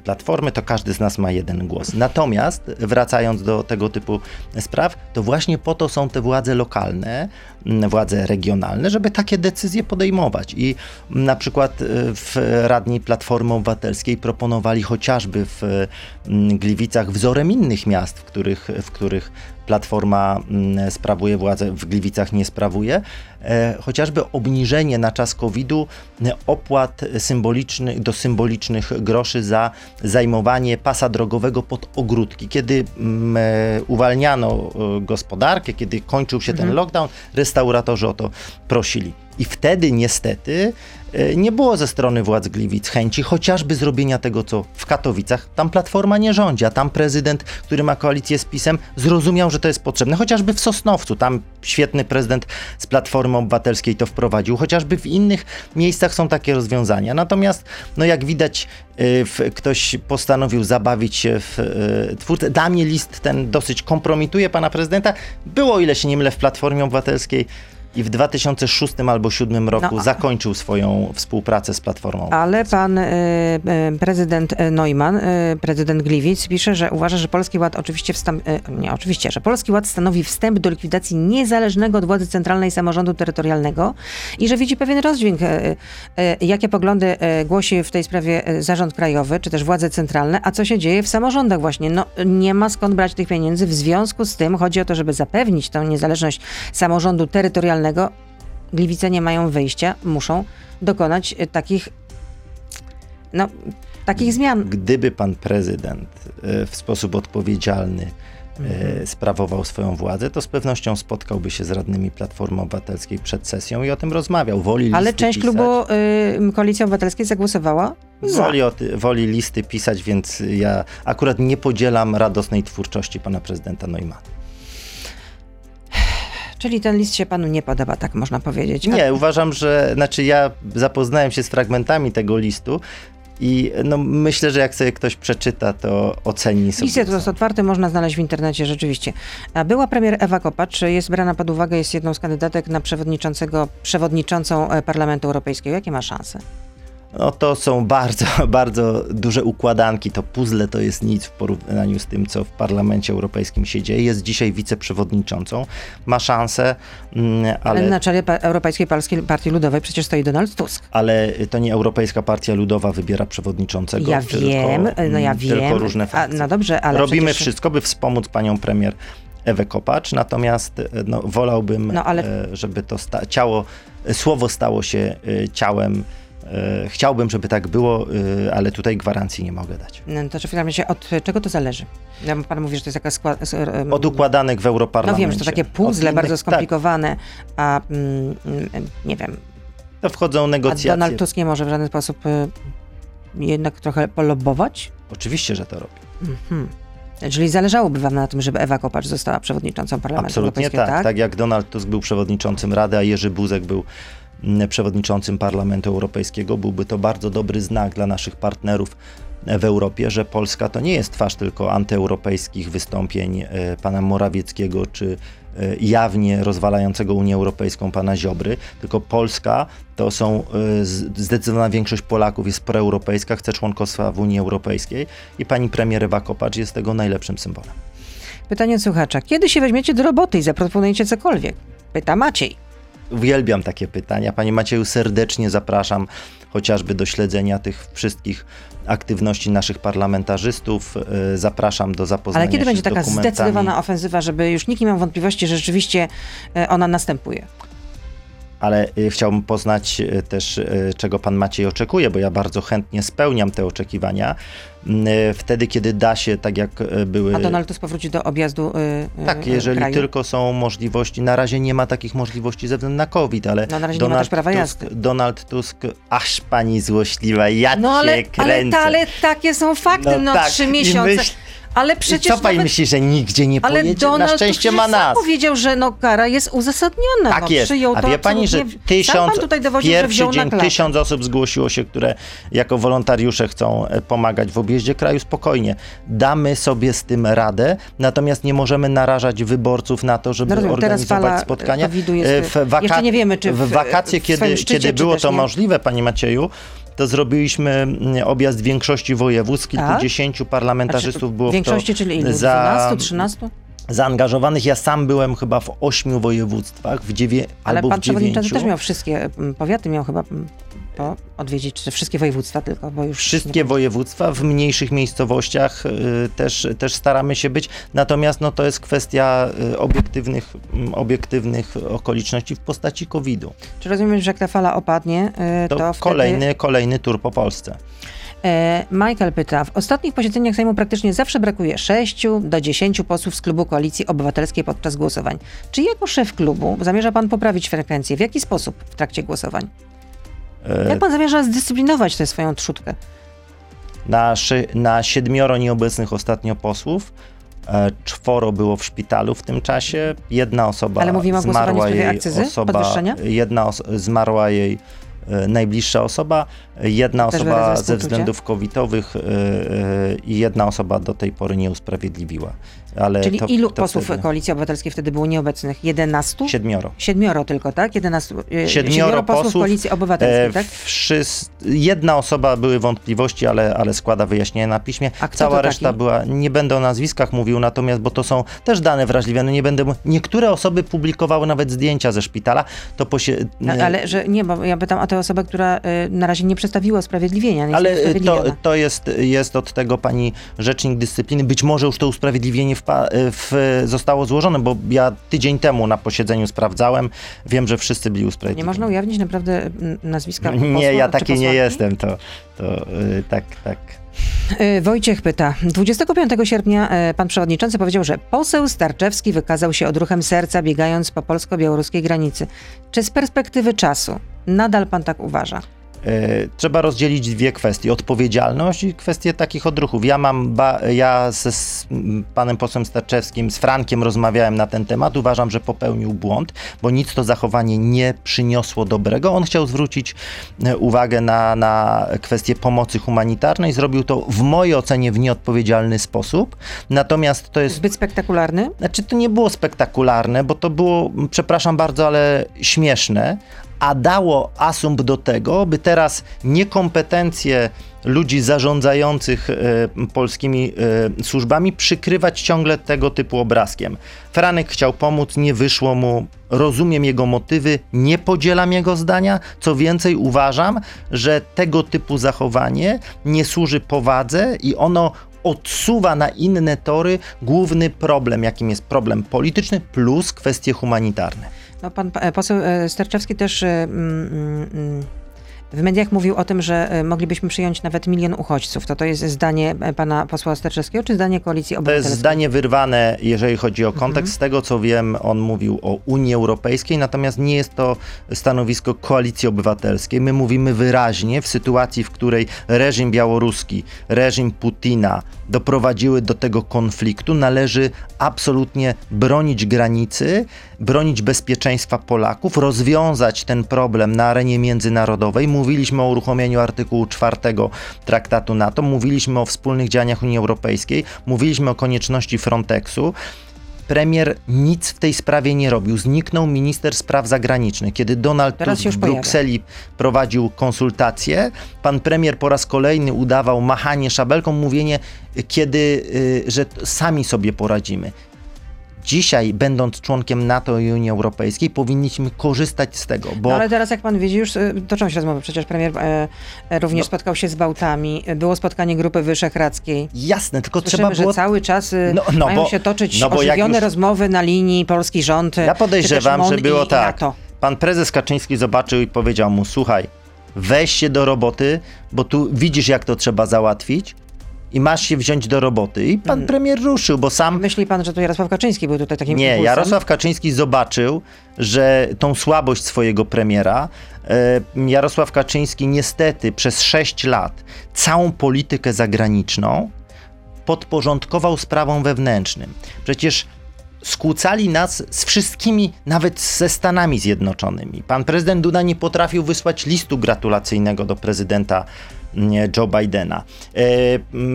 C: Platformy, to każdy z nas ma jeden głos. Natomiast wracając do tego typu spraw, to właśnie po to są te władze lokalne, władze regionalne, żeby takie decyzje podejmować. I na przykład e, w radni Platformy Obywatelskiej proponowali chociażby w m, Gliwicach wzorem innych miast, w których, w których Platforma mm, sprawuje władzę, w Gliwicach nie sprawuje, e, chociażby obniżenie na czas COVID-u e, opłat symbolicznych, do symbolicznych groszy za zajmowanie pasa drogowego pod ogródki. Kiedy mm, e, uwalniano gospodarkę, kiedy kończył się ten lockdown, restauratorzy o to prosili. I wtedy niestety e, nie było ze strony władz Gliwic chęci chociażby zrobienia tego, co w Katowicach. Tam Platforma nie rządzi, a tam prezydent, który ma koalicję z PiSem, zrozumiał, że to jest potrzebne. Chociażby w Sosnowcu, tam świetny prezydent z Platformy Obywatelskiej to wprowadził. Chociażby w innych miejscach są takie rozwiązania. Natomiast, no jak widać, e, ktoś postanowił zabawić się w e, twórcę. Dla mnie list ten dosyć kompromituje pana prezydenta. Było, o ile się nie mylę, w Platformie Obywatelskiej i w 2006 albo 2007 roku
B: No,
C: zakończył swoją współpracę z Platformą.
B: Ale pan y, y, prezydent Neumann, y, prezydent Gliwic pisze, że uważa, że Polski Ład oczywiście wstęp, nie, oczywiście, że Polski Ład stanowi wstęp do likwidacji niezależnego od władzy centralnej samorządu terytorialnego i że widzi pewien rozdźwięk. Jakie poglądy głosi w tej sprawie zarząd krajowy, czy też władze centralne, a co się dzieje w samorządach właśnie. No, nie ma skąd brać tych pieniędzy. W związku z tym chodzi o to, żeby zapewnić tę niezależność samorządu terytorialnego. Gliwice nie mają wyjścia, muszą dokonać y, takich no, takich zmian.
C: Gdyby pan prezydent e, w sposób odpowiedzialny
B: Mhm.
C: e, sprawował swoją władzę, to z pewnością spotkałby się z radnymi Platformy Obywatelskiej przed sesją i o tym rozmawiał. Woli
B: Ale część
C: pisać.
B: klubu y, Koalicji Obywatelskiej zagłosowała za.
C: Woli, woli listy pisać, więc ja akurat nie podzielam radosnej twórczości pana prezydenta Neumana.
B: Czyli ten list się panu nie podoba, tak można powiedzieć. A-
C: Nie, uważam, że, znaczy ja zapoznałem się z fragmentami tego listu i no, myślę, że jak sobie ktoś przeczyta, to oceni sobie.
B: List jest otwarty, można znaleźć w internecie rzeczywiście. Była premier Ewa Kopacz, jest brana pod uwagę, jest jedną z kandydatek na przewodniczącego, przewodniczącą e, Parlamentu Europejskiego. Jakie ma szanse?
C: No to są bardzo, bardzo duże układanki. To puzzle to jest nic w porównaniu z tym, co w Parlamencie Europejskim się dzieje. Jest dzisiaj wiceprzewodniczącą, ma szansę, mm,
B: Ale,
C: ale,
B: na czele Europejskiej Partii- Partii Ludowej przecież stoi Donald Tusk.
C: ale to nie Europejska Partia Ludowa wybiera przewodniczącego.
B: Ja
C: tylko,
B: wiem, no ja
C: mm,
B: wiem.
C: Tylko różne
B: A,
C: frakcje.
B: no dobrze, ale
C: Robimy
B: przecież...
C: wszystko, by wspomóc panią premier Ewę Kopacz, natomiast e, no, wolałbym,
B: No, ale-
C: e, żeby to ciało, e, słowo stało się ciałem. E, Chciałbym, żeby tak było, e, ale tutaj gwarancji nie mogę dać.
B: No, to czy w takim razie od czego to zależy? Ja, pan mówi, że to jest jakaś skład...
C: Od układanek w
B: No
C: Europarlamencie.
B: wiem, że to takie puzzle bardzo
C: innych-
B: skomplikowane, a mm, mm, nie wiem,
C: Tak, to wchodzą
B: a
C: negocjacje.
B: Donald Tusk nie może w żaden sposób y, jednak trochę polobować?
C: Oczywiście, że to robi.
B: Mhm. Czyli zależałoby wam na tym, żeby Ewa Kopacz została przewodniczącą Parlamentu
C: Absolutnie
B: Europejskiego,
C: tak.
B: tak?
C: tak. jak Donald Tusk był przewodniczącym Rady, a Jerzy Buzek był przewodniczącym Parlamentu Europejskiego, byłby to bardzo dobry znak dla naszych partnerów w Europie, że Polska to nie jest twarz tylko antyeuropejskich wystąpień e, pana Morawieckiego czy e, jawnie rozwalającego Unię Europejską pana Ziobry, tylko Polska to są e, zdecydowana większość Polaków jest proeuropejska, chce członkostwa w Unii Europejskiej i pani premier Ewa Kopacz jest tego najlepszym symbolem.
B: Pytanie słuchacza. Kiedy się weźmiecie do roboty i zaproponujecie cokolwiek? Pyta Maciej.
C: Uwielbiam takie pytania. Panie Macieju, serdecznie zapraszam chociażby do śledzenia tych wszystkich aktywności naszych parlamentarzystów. E, Zapraszam do zapoznania
B: Ale kiedy
C: się
B: będzie
C: z
B: taka zdecydowana ofensywa, żeby już nikt nie miał wątpliwości, że rzeczywiście e, ona następuje?
C: Ale e, chciałbym poznać e, też, e, czego pan Maciej oczekuje, bo ja bardzo chętnie spełniam te oczekiwania. M, e, Wtedy, kiedy da się, tak jak były...
B: A Donald Tusk powróci do objazdu y, y,
C: Tak, jeżeli
B: kraju?
C: tylko są możliwości. Na razie nie ma takich możliwości ze względu na COVID, ale
B: No, na razie nie ma
C: Donald
B: też prawa
C: Tusk. Donald Tusk, aż pani złośliwa, ja
B: No ale, ale,
C: kręcę.
B: ale takie są fakty, no,
C: No tak,
B: trzy miesiące. Ale
C: I
B: przecież
C: co pani
B: nawet,
C: myśli, że nigdzie nie
B: ale
C: pojedzie?
B: Donald
C: Na szczęście ma nas.
B: powiedział, że no, kara jest uzasadniona.
C: Tak
B: no,
C: jest.
B: Przyjął
C: A wie pani, że tysiąc,
B: pan tutaj dowodził, że
C: pierwszy
B: na
C: dzień tysiąc osób zgłosiło się, które jako wolontariusze chcą e, pomagać w objeździe kraju. Spokojnie, damy sobie z tym radę, natomiast nie możemy narażać wyborców na to, żeby
B: No
C: organizować
B: fala
C: spotkania. E, w waka-
B: jeszcze nie wiemy, czy w-
C: w wakacje,
B: w
C: kiedy,
B: szczycie,
C: kiedy było to możliwe, panie Macieju, to zrobiliśmy mm, objazd większości województw,
B: Tak?
C: kilkudziesięciu parlamentarzystów było
B: W większości, czyli ilu?
C: za-
B: 12, 13?
C: zaangażowanych. Ja sam byłem chyba w ośmiu województwach, w dziewię,
B: Ale
C: albo
B: pan
C: w
B: przewodniczący
C: dziewięciu.
B: też miał wszystkie mm, powiaty, miał chyba mm, to odwiedzić, czy wszystkie województwa tylko, bo już...
C: Wszystkie województwa w mniejszych miejscowościach y, też, też staramy się być, natomiast no, to jest kwestia y, obiektywnych, obiektywnych okoliczności w postaci COVID-u.
B: Czy rozumiem, że jak ta fala opadnie, y,
C: To,
B: to, wtedy...
C: kolejny, kolejny tur po Polsce.
B: E, Michael pyta, w ostatnich posiedzeniach Sejmu praktycznie zawsze brakuje 6 do 10 posłów z klubu Koalicji Obywatelskiej podczas głosowań. Czy jako szef klubu zamierza pan poprawić frekwencję? W jaki sposób w trakcie głosowań?
C: E,
B: Jak pan zamierza zdyscyplinować tę swoją trzutkę?
C: Na, szy, na siedmioro nieobecnych ostatnio posłów, e, czworo było w szpitalu w tym czasie, jedna osoba
B: Ale mówimy o
C: zmarła jej
B: akcyzy,
C: osoba, jedna zmarła jej e, najbliższa osoba, jedna
B: Też
C: osoba ze względów covidowych e, e, i jedna osoba do tej pory nie usprawiedliwiła. Ale
B: Czyli
C: to,
B: ilu
C: to
B: posłów
C: wtedy-
B: Koalicji Obywatelskiej wtedy było nieobecnych? 11?
C: Siedmioro.
B: Siedmioro tylko, tak? 11, e,
C: Siedmioro
B: posłów
C: posłów,
B: Koalicji Obywatelskiej,
C: E,
B: tak?
C: wszys- jedna osoba były wątpliwości, ale, ale składa wyjaśnienia na piśmie.
B: A
C: Cała reszta
B: taki?
C: była, nie będę o nazwiskach mówił, natomiast, bo to są też dane wrażliwe, no nie będę, niektóre osoby publikowały nawet zdjęcia ze szpitala, to posie,
B: A- Ale że nie, bo ja pytam o tę osobę, która y, na razie nie przedstawiła usprawiedliwienia. Nie
C: Ale to, to jest, jest od tego pani rzecznik dyscypliny. Być może już to usprawiedliwienie wpa- w, zostało złożone, bo ja tydzień temu na posiedzeniu sprawdzałem. Wiem, że wszyscy byli
B: Nie
C: usprawiedliwieni.
B: można ujawnić naprawdę mm, nazwiska posła,
C: Nie, ja taki nie jestem. To, to y, tak, tak.
B: Y, Wojciech pyta. 25 sierpnia y, pan przewodniczący powiedział, że poseł Starczewski wykazał się odruchem serca biegając po polsko-białoruskiej granicy. Czy z perspektywy czasu nadal pan tak uważa?
C: E, Trzeba rozdzielić dwie kwestie: odpowiedzialność i kwestie takich odruchów. Ja mam, ba, ja ze z panem posłem Starczewskim, z Frankiem rozmawiałem na ten temat. Uważam, że popełnił błąd, bo nic to zachowanie nie przyniosło dobrego. On chciał zwrócić e, uwagę na, na kwestię pomocy humanitarnej. Zrobił to w mojej ocenie w nieodpowiedzialny sposób. Natomiast to jest
B: Zbyt spektakularny?
C: znaczy, to nie było spektakularne, bo to było, przepraszam bardzo, ale śmieszne, a dało asumpt do tego, by teraz niekompetencje ludzi zarządzających e, polskimi e, służbami przykrywać ciągle tego typu obrazkiem. Franek chciał pomóc, nie wyszło mu. Rozumiem jego motywy, nie podzielam jego zdania. Co więcej, uważam, że tego typu zachowanie nie służy powadze i ono odsuwa na inne tory główny problem, jakim jest problem polityczny plus kwestie humanitarne.
B: No, pan e, poseł e, Sterczewski też e, mm, mm, mm, w mediach mówił o tym, że e, moglibyśmy przyjąć nawet milion uchodźców. To to jest zdanie e, pana posła Sterczewskiego, czy zdanie Koalicji
C: To
B: Obywatelskiej?
C: jest zdanie wyrwane, jeżeli chodzi o kontekst. Z tego co wiem, on mówił o Unii Europejskiej, natomiast nie jest to stanowisko Koalicji Obywatelskiej. My mówimy wyraźnie w sytuacji, w której reżim białoruski, reżim Putina doprowadziły do tego konfliktu, należy absolutnie bronić granicy, bronić bezpieczeństwa Polaków, rozwiązać ten problem na arenie międzynarodowej. Mówiliśmy o uruchomieniu artykułu 4 traktatu NATO, mówiliśmy o wspólnych działaniach Unii Europejskiej, mówiliśmy o konieczności Frontexu. Premier nic w tej sprawie nie robił. Zniknął minister spraw zagranicznych. Kiedy Donald Tusk w
B: pojawia.
C: Brukseli prowadził konsultacje, pan premier po raz kolejny udawał machanie szabelką, mówienie, kiedy, y, że sami sobie poradzimy. Dzisiaj, będąc członkiem NATO i Unii Europejskiej, powinniśmy korzystać z tego, bo
B: No, ale teraz, jak pan widzi, już e, toczą się rozmowy. Przecież premier e, e, również
C: No.
B: spotkał się z Bałtami. Było spotkanie Grupy Wyszehradzkiej.
C: jasne, tylko
B: Słyszymy,
C: trzeba było
B: że cały czas e,
C: No, no
B: mają
C: bo-
B: się toczyć
C: no
B: ożywione
C: już-
B: rozmowy na linii polski rząd. e,
C: Ja podejrzewam, że było
B: i,
C: tak.
B: I.
C: Pan prezes Kaczyński zobaczył i powiedział mu: Słuchaj, weź się do roboty, bo tu widzisz, jak to trzeba załatwić, i masz się wziąć do roboty. I pan
B: Hmm.
C: premier ruszył, bo sam.
B: Myśli pan, że to Jarosław Kaczyński był tutaj takim
C: Nie,
B: impulsem?
C: Jarosław Kaczyński zobaczył, że tą słabość swojego premiera. e, Jarosław Kaczyński niestety przez 6 lat całą politykę zagraniczną podporządkował sprawom wewnętrznym. Przecież skłócali nas z wszystkimi, nawet ze Stanami Zjednoczonymi. Pan prezydent Duda nie potrafił wysłać listu gratulacyjnego do prezydenta mm, Joe Bidena. E,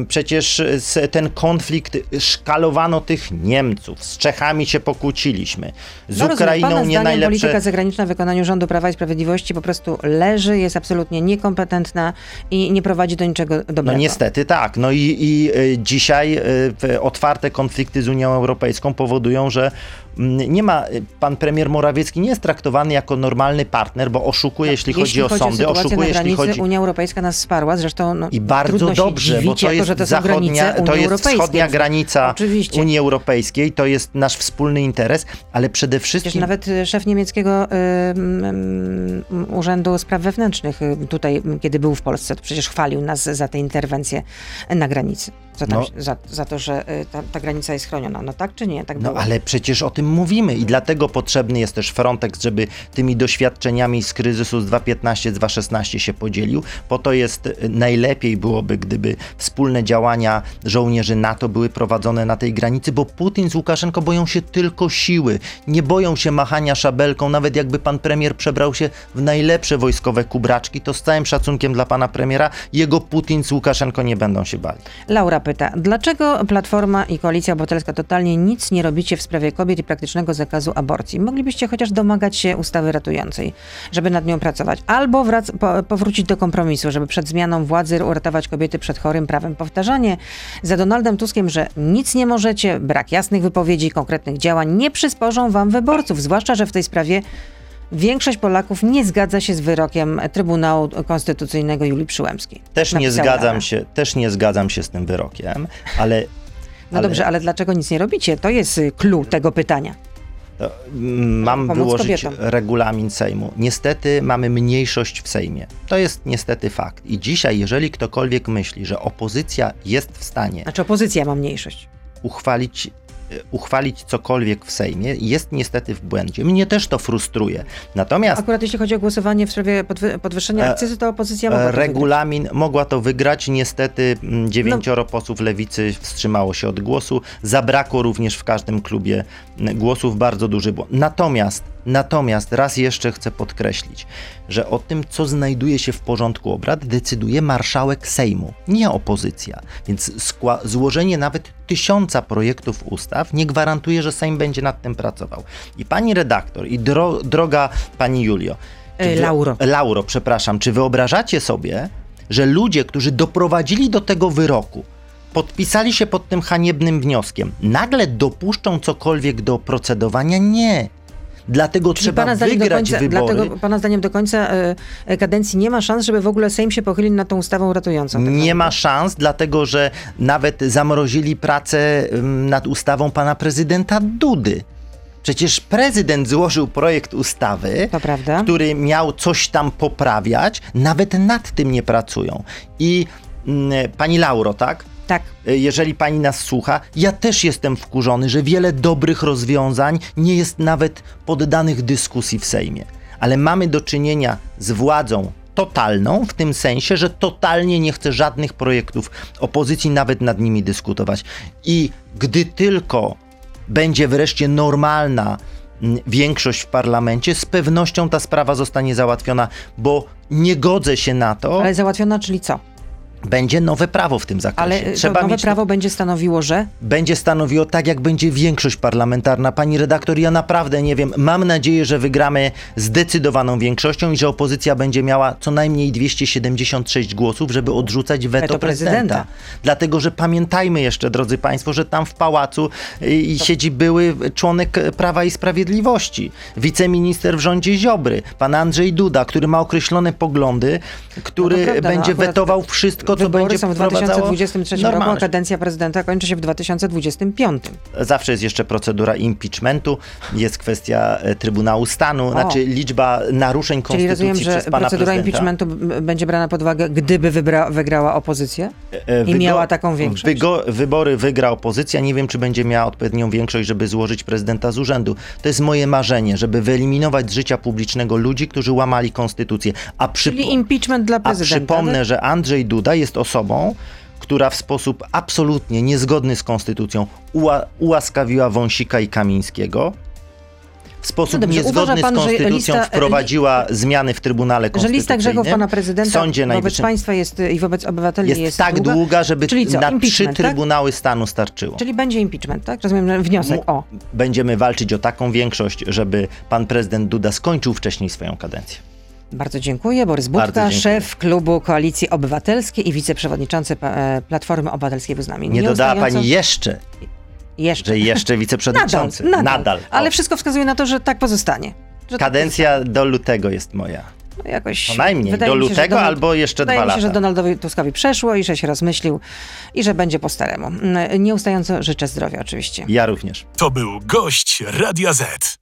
C: Przecież ten konflikt szkalowano tych Niemców. Z Czechami się pokłóciliśmy. Z
B: No rozumiem,
C: Ukrainą
B: pana
C: nie najlepsze.
B: polityka zagraniczna w wykonaniu rządu Prawa i Sprawiedliwości po prostu leży, jest absolutnie niekompetentna i nie prowadzi do niczego dobrego.
C: No niestety tak. No i, i y, dzisiaj otwarte konflikty z Unią Europejską powodują, że nie ma, y, pan premier Morawiecki nie jest traktowany jako normalny partner, bo oszukuje, jeśli, chodzi o sądy,
B: sytuację
C: oszukuje, jeśli chodzi...
B: Unia Europejska nas wsparła, zresztą no,
C: I bardzo dobrze, bo to jest
B: to są
C: zachodnia, to jest wschodnia granica
B: Oczywiście.
C: Unii Europejskiej, to jest nasz wspólny interes, ale przede
B: Przecież
C: wszystkim
B: nawet y, szef niemieckiego y, mm, mm, Urzędu Spraw Wewnętrznych tutaj, kiedy był w Polsce, to przecież chwalił nas za te interwencje na granicy. Za, tam,
C: No.
B: za, za to, że y, ta, ta granica jest chroniona. No tak czy nie? Tak
C: No
B: było.
C: ale przecież o tym mówimy i dlatego potrzebny jest też Frontex, żeby tymi doświadczeniami z kryzysu z 2015, z 2016 się podzielił. Po to jest y, najlepiej byłoby, gdyby wspólne działania żołnierzy NATO były prowadzone na tej granicy, bo Putin z Łukaszenko boją się tylko siły. Nie boją się machania szabelką, nawet jakby pan premier przebrał się w najlepsze wojskowe kubraczki, to z całym szacunkiem dla pana premiera, jego Putin z Łukaszenko nie będą się bali.
B: Laura pyta, dlaczego Platforma i Koalicja Obywatelska totalnie nic nie robicie w sprawie kobiet i praktycznego zakazu aborcji? Moglibyście chociaż domagać się ustawy ratującej, żeby nad nią pracować, albo wrac- po, powrócić do kompromisu, żeby przed zmianą władzy uratować kobiety przed chorym prawem. Powtarzanie za Donaldem Tuskiem, że nic nie możecie, brak jasnych wypowiedzi i konkretnych działań nie przysporzą wam wyborców, zwłaszcza, że w tej sprawie Większość Polaków nie zgadza się z wyrokiem Trybunału Konstytucyjnego Julii Przyłębskiej.
C: Też nie zgadzam się, też nie zgadzam się z tym wyrokiem, ale
B: No
C: Ale-
B: dobrze, ale dlaczego nic nie robicie? To jest y, clue tego pytania.
C: mm, mam
B: Pomóc
C: wyłożyć
B: kobietom.
C: regulamin Sejmu. Niestety mamy mniejszość w Sejmie. To jest niestety fakt. I dzisiaj, jeżeli ktokolwiek myśli, że opozycja jest w stanie
B: Znaczy opozycja ma mniejszość.
C: uchwalić, uchwalić cokolwiek w Sejmie, jest niestety w błędzie. Mnie też to frustruje. Natomiast
B: Akurat jeśli chodzi o głosowanie w sprawie podwy- podwyższenia
C: E,
B: akcyzy, to opozycja mogła to wygrać.
C: Regulamin mogła to wygrać. Niestety
B: No.
C: mm, dziewięcioro posłów lewicy wstrzymało się od głosu. Zabrakło również w każdym klubie mm, głosów. Bardzo duży błąd. Natomiast, natomiast raz jeszcze chcę podkreślić, że o tym, co znajduje się w porządku obrad, decyduje marszałek Sejmu, nie opozycja. Więc złożenie nawet tysiąca projektów ustaw nie gwarantuje, że Sejm będzie nad tym pracował. I pani redaktor, i dro- droga pani Julio,
B: E,
C: wy-
B: Lauro.
C: Lauro, przepraszam, czy wyobrażacie sobie, że ludzie, którzy doprowadzili do tego wyroku, podpisali się pod tym haniebnym wnioskiem, nagle dopuszczą cokolwiek do procedowania? Nie. Dlatego
B: Czyli
C: trzeba
B: pana
C: wygrać
B: końca,
C: wybory.
B: dlatego pana zdaniem do końca e, kadencji nie ma szans, żeby w ogóle Sejm się pochylił nad tą ustawą ratującą. tak
C: Nie ma szans, dlatego że nawet zamrozili pracę ym, nad ustawą pana prezydenta Dudy. Przecież prezydent złożył projekt ustawy, który miał coś tam poprawiać, nawet nad tym nie pracują. I mm, pani Lauro, tak?
B: Tak.
C: Jeżeli pani nas słucha, ja też jestem wkurzony, że wiele dobrych rozwiązań nie jest nawet poddanych dyskusji w Sejmie. Ale mamy do czynienia z władzą totalną, w tym sensie, że totalnie nie chce żadnych projektów opozycji nawet nad nimi dyskutować. I gdy tylko będzie wreszcie normalna większość w parlamencie, z pewnością ta sprawa zostanie załatwiona, bo nie godzę się na to,
B: Ale załatwiona, czyli co?
C: Będzie nowe prawo w tym zakresie.
B: Ale e, to
C: Trzeba
B: nowe
C: mieć
B: prawo będzie stanowiło, że
C: będzie stanowiło tak, jak będzie większość parlamentarna. Pani redaktor, ja naprawdę nie wiem. Mam nadzieję, że wygramy zdecydowaną większością i że opozycja będzie miała co najmniej 276 głosów, żeby odrzucać weto,
B: Weto prezydenta.
C: prezydenta. Dlatego, że pamiętajmy jeszcze, drodzy Państwo, że tam w pałacu y, siedzi były członek Prawa i Sprawiedliwości, wiceminister w rządzie Ziobry, pan Andrzej Duda, który ma określone poglądy, który
B: No to prawda, no
C: będzie
B: akurat
C: wetował wszystko, co
B: wybory
C: będzie
B: są w
C: wprowadzało
B: 2023 roku, a
C: normalność.
B: kadencja prezydenta kończy się w 2025.
C: Zawsze jest jeszcze procedura impeachmentu, jest kwestia e, Trybunału Stanu, znaczy liczba naruszeń
B: Czyli
C: konstytucji
B: rozumiem, że
C: przez pana
B: procedura
C: prezydenta.
B: impeachmentu będzie brana pod uwagę, gdyby wybra, wygrała opozycja?
C: E,
B: i miała taką większość.
C: Wygo, wybory wygra opozycja. Nie wiem, czy będzie miała odpowiednią większość, żeby złożyć prezydenta z urzędu. To jest moje marzenie, żeby wyeliminować z życia publicznego ludzi, którzy łamali konstytucję. A, przypo-
B: Czyli impeachment dla
C: a
B: prezydenta.
C: przypomnę,
B: tak?
C: że Andrzej Duda jest osobą, która w sposób absolutnie niezgodny z konstytucją ua- ułaskawiła Wąsika i Kamińskiego. W sposób
B: No dobrze,
C: niezgodny
B: pan,
C: z
B: że
C: konstytucją
B: lista-
C: wprowadziła zmiany w Trybunale
B: Że
C: Konstytucyjnym.
B: lista grzechów pana prezydenta
C: Sądzie
B: wobec
C: Najwyższym
B: państwa jest i wobec obywateli
C: jest,
B: jest,
C: tak
B: długa,
C: długa, żeby
B: Czyli co,
C: na trzy
B: tak?
C: Trybunały Stanu starczyło.
B: Czyli będzie impeachment, tak? Rozumiem, że wniosek. O,
C: Będziemy walczyć o taką większość, żeby pan prezydent Duda skończył wcześniej swoją kadencję.
B: Bardzo dziękuję. Borys Budka, szef klubu Koalicji Obywatelskiej i wiceprzewodniczący e, Platformy Obywatelskiej był z nami.
C: Nie dodała pani jeszcze,
B: Jeszcze.
C: że jeszcze
B: Nadal,
C: wiceprzewodniczący.
B: nadal. Ale wszystko wskazuje na to, że tak pozostanie. Że tak
C: Kadencja do lutego jest moja.
B: No jakoś
C: Co najmniej,
B: wydaje
C: do
B: się,
C: lutego
B: Donald-
C: albo jeszcze
B: Wydaje
C: dwa
B: mi się, że
C: lata.
B: Donaldowi Tuskowi przeszło i że się rozmyślił i że będzie po staremu. Mm, Nieustająco życzę zdrowia oczywiście.
C: Ja również.
A: To był gość Radia Z.